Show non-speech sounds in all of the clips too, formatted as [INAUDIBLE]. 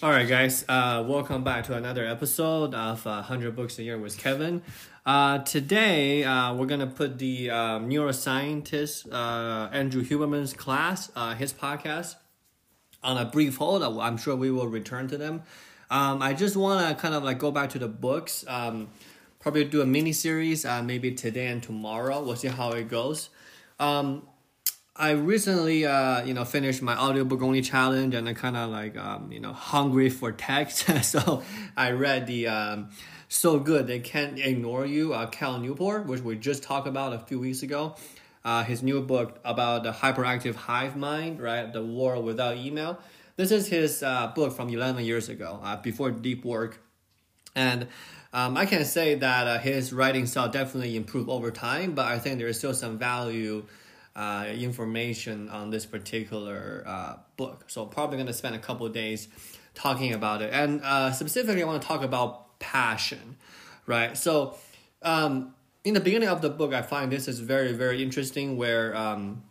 All right, guys. Uh, welcome back to another episode of uh, 100 Books a Year with Kevin. Uh, today, uh, we're going to put the um, neuroscientist uh, Andrew Huberman's class, uh, his podcast, on a brief hold. I'm sure we will return to them. Um, I just want to kind of like go back to the books. Um, probably do a mini series, uh, maybe today and tomorrow. We'll see how it goes. Um, I recently, uh, you know, finished my audiobook only challenge, and I kind of like, um, you know, hungry for text. [LAUGHS] so I read the um, "So Good They Can't Ignore You" uh, Cal Newport, which we just talked about a few weeks ago. Uh, his new book about the hyperactive hive mind, right? The world without email. This is his uh, book from 11 years ago, uh, before deep work, and um, I can say that uh, his writing style definitely improved over time, but I think there is still some value uh, information on this particular uh, book. So probably going to spend a couple days talking about it. And uh, specifically, I want to talk about passion, right? So um, in the beginning of the book, I find this is very, very interesting where um,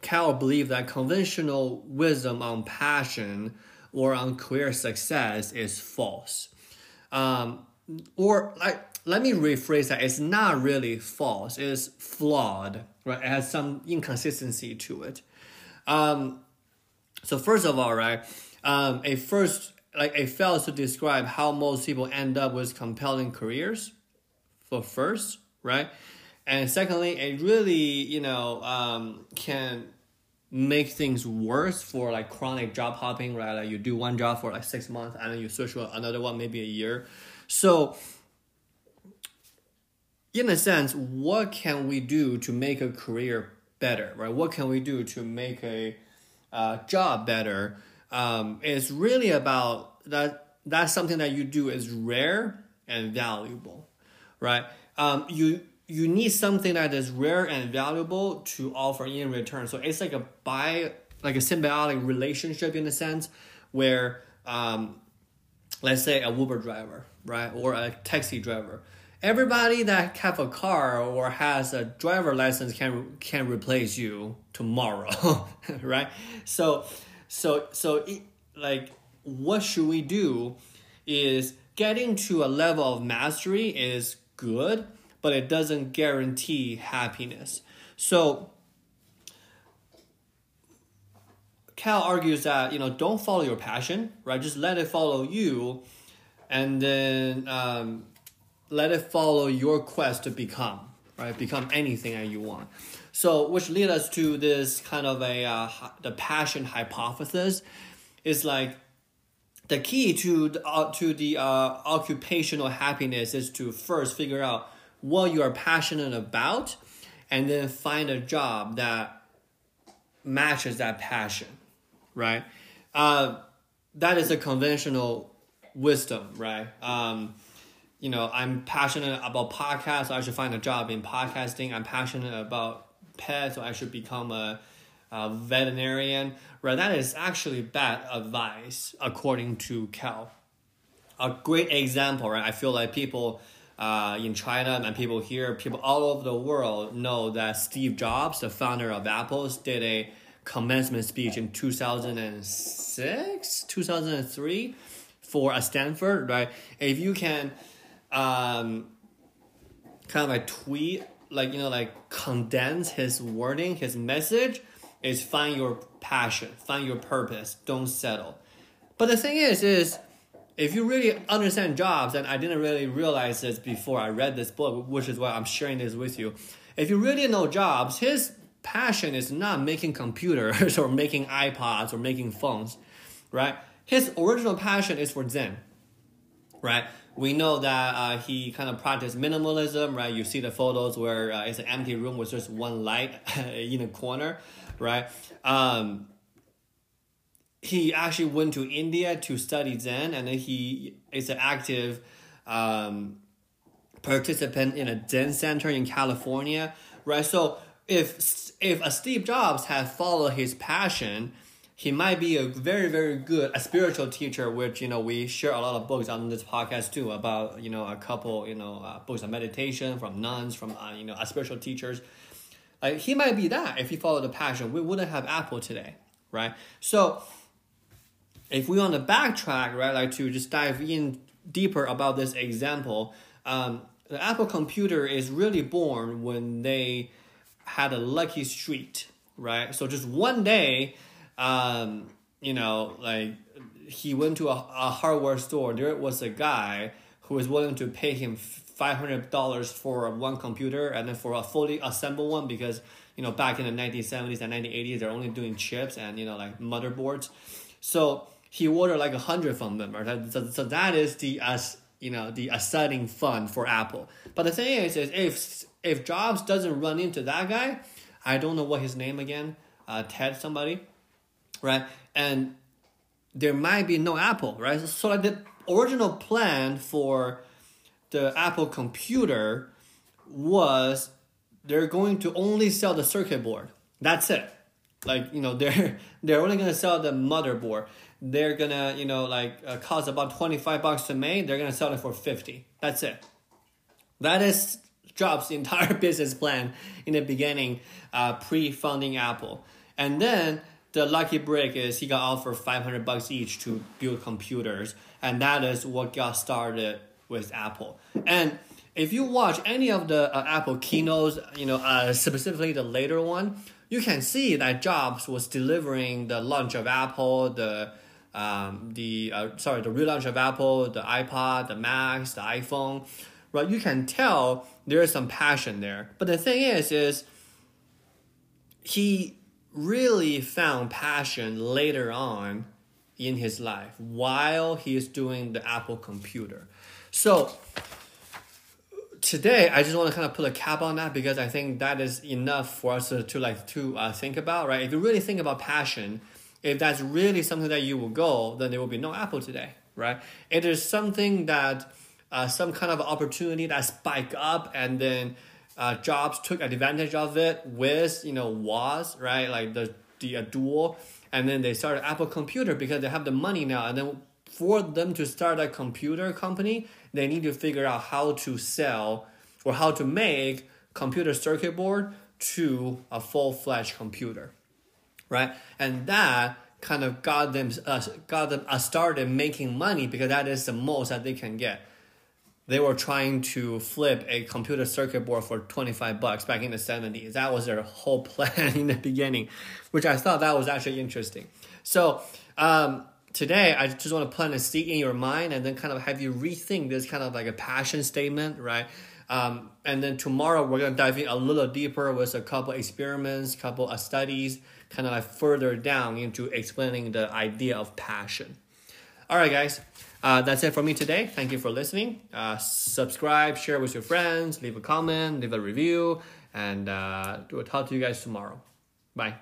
Cal believed that conventional wisdom on passion or on career success is false. Um, or like let me rephrase that it's not really false it's flawed right it has some inconsistency to it. Um, so first of all right um, a first like it fails to describe how most people end up with compelling careers for first right? And secondly it really you know um, can make things worse for like chronic job hopping right? Like you do one job for like six months and then you switch to another one maybe a year. So in a sense, what can we do to make a career better, right? What can we do to make a uh, job better? Um, it's really about that. That's something that you do is rare and valuable, right? Um, you you need something that is rare and valuable to offer in return. So it's like a buy, like a symbiotic relationship in a sense, where um, let's say a Uber driver, right, or a taxi driver everybody that have a car or has a driver license can can replace you tomorrow [LAUGHS] right? So so so it, like what should we do is getting to a level of mastery is good but it doesn't guarantee happiness. So cal argues that you know don't follow your passion right? Just let it follow you. And then um, let it follow your quest to become right? Become anything that you want. So which lead us to this kind of a uh, the passion hypothesis is like the key to the, uh, to the uh, occupational happiness is to first figure out what you are passionate about and then find a job that matches that passion right? Uh, that is a conventional wisdom right? Um, you know, I'm passionate about podcasts, so I should find a job in podcasting. I'm passionate about pets, so I should become a, a veterinarian. Right, that is actually bad advice according to Cal. A great example, right? I feel like people uh, in China and people here, people all over the world know that Steve Jobs, the founder of Apple, did a commencement speech in 2006, 2003 for a Stanford, right? If you can um, kind of like tweet, like you know, like condense his wording, his message is find your passion, find your purpose, don't settle. But the thing is, is if you really understand jobs, and I didn't really realize this before I read this book, which is why I'm sharing this with you. If you really know jobs, his passion is not making computers [LAUGHS] or making iPods or making phones, right? His original passion is for Zen, right? We know that uh, he kind of practiced minimalism, right? You see the photos where uh, it's an empty room with just one light [LAUGHS] in a corner, right? Um, he actually went to India to study Zen, and then he is an active um, participant in a Zen center in California, right? So if if a Steve Jobs had followed his passion, he might be a very very good a spiritual teacher which you know we share a lot of books on this podcast too about you know a couple you know uh, books on meditation from nuns from uh, you know spiritual teachers. Like he might be that if he followed the passion. We wouldn't have apple today right? So if we want to backtrack, right, like to just dive in deeper about this example, um, the Apple computer is really born when they had a lucky streak, right? So just one day, um, you know, like he went to a, a hardware store. There was a guy who was willing to pay him five hundred dollars for one computer and then for a fully assembled one because you know back in the nineteen seventies and nineteen eighties they're only doing chips and you know like motherboards. So he ordered like a hundred from them, right? So, so that is the as you know the exciting fun for Apple. But the thing is, is if if Jobs doesn't run into that guy, I don't know what his name again, uh, Ted somebody, right? And there might be no Apple, right? So like the original plan for the Apple computer was they're going to only sell the circuit board. That's it. Like you know [LAUGHS] they're they're only gonna sell the motherboard they're gonna you know like uh, cost about 25 bucks to make they're gonna sell it for 50 that's it that is jobs [LAUGHS] entire business plan in the beginning uh, pre-funding apple and then the lucky break is he got offered 500 bucks each to build computers and that is what got started with apple and if you watch any of the uh, apple keynotes you know uh, specifically the later one you can see that jobs was delivering the launch of apple the um, the uh, sorry the relaunch of Apple, the iPod, the Macs, the iPhone, right? You can tell there is some passion there. But the thing is, is he really found passion later on in his life while he is doing the Apple computer. So today I just want to kind of put a cap on that because I think that is enough for us to, to like to uh, think about, right? If you really think about passion, if that's really something that you will go, then there will be no Apple today, right? It is something that uh, some kind of opportunity that spike up and then uh, Jobs took advantage of it with you know was right like the the dual and then they started Apple Computer because they have the money now and then for them to start a computer company they need to figure out how to sell or how to make computer circuit board to a full-fledged computer right? And that kind of got them uh, got them uh, started making money because that is the most that they can get. They were trying to flip a computer circuit board for 25 bucks back in the 70s. That was their whole [LAUGHS] plan in the beginning, which I thought that was actually interesting. So, um, today I just want to plant a seed in your mind and then kind of have you rethink this kind of like a passion statement, right? Um, and then tomorrow we're gonna dive in a little deeper with a couple experiments, couple of studies, kind of like further down into explaining the idea of passion. All right, guys, uh, that's it for me today. Thank you for listening. Uh, subscribe, share with your friends, leave a comment, leave a review, and uh, we'll talk to you guys tomorrow. Bye.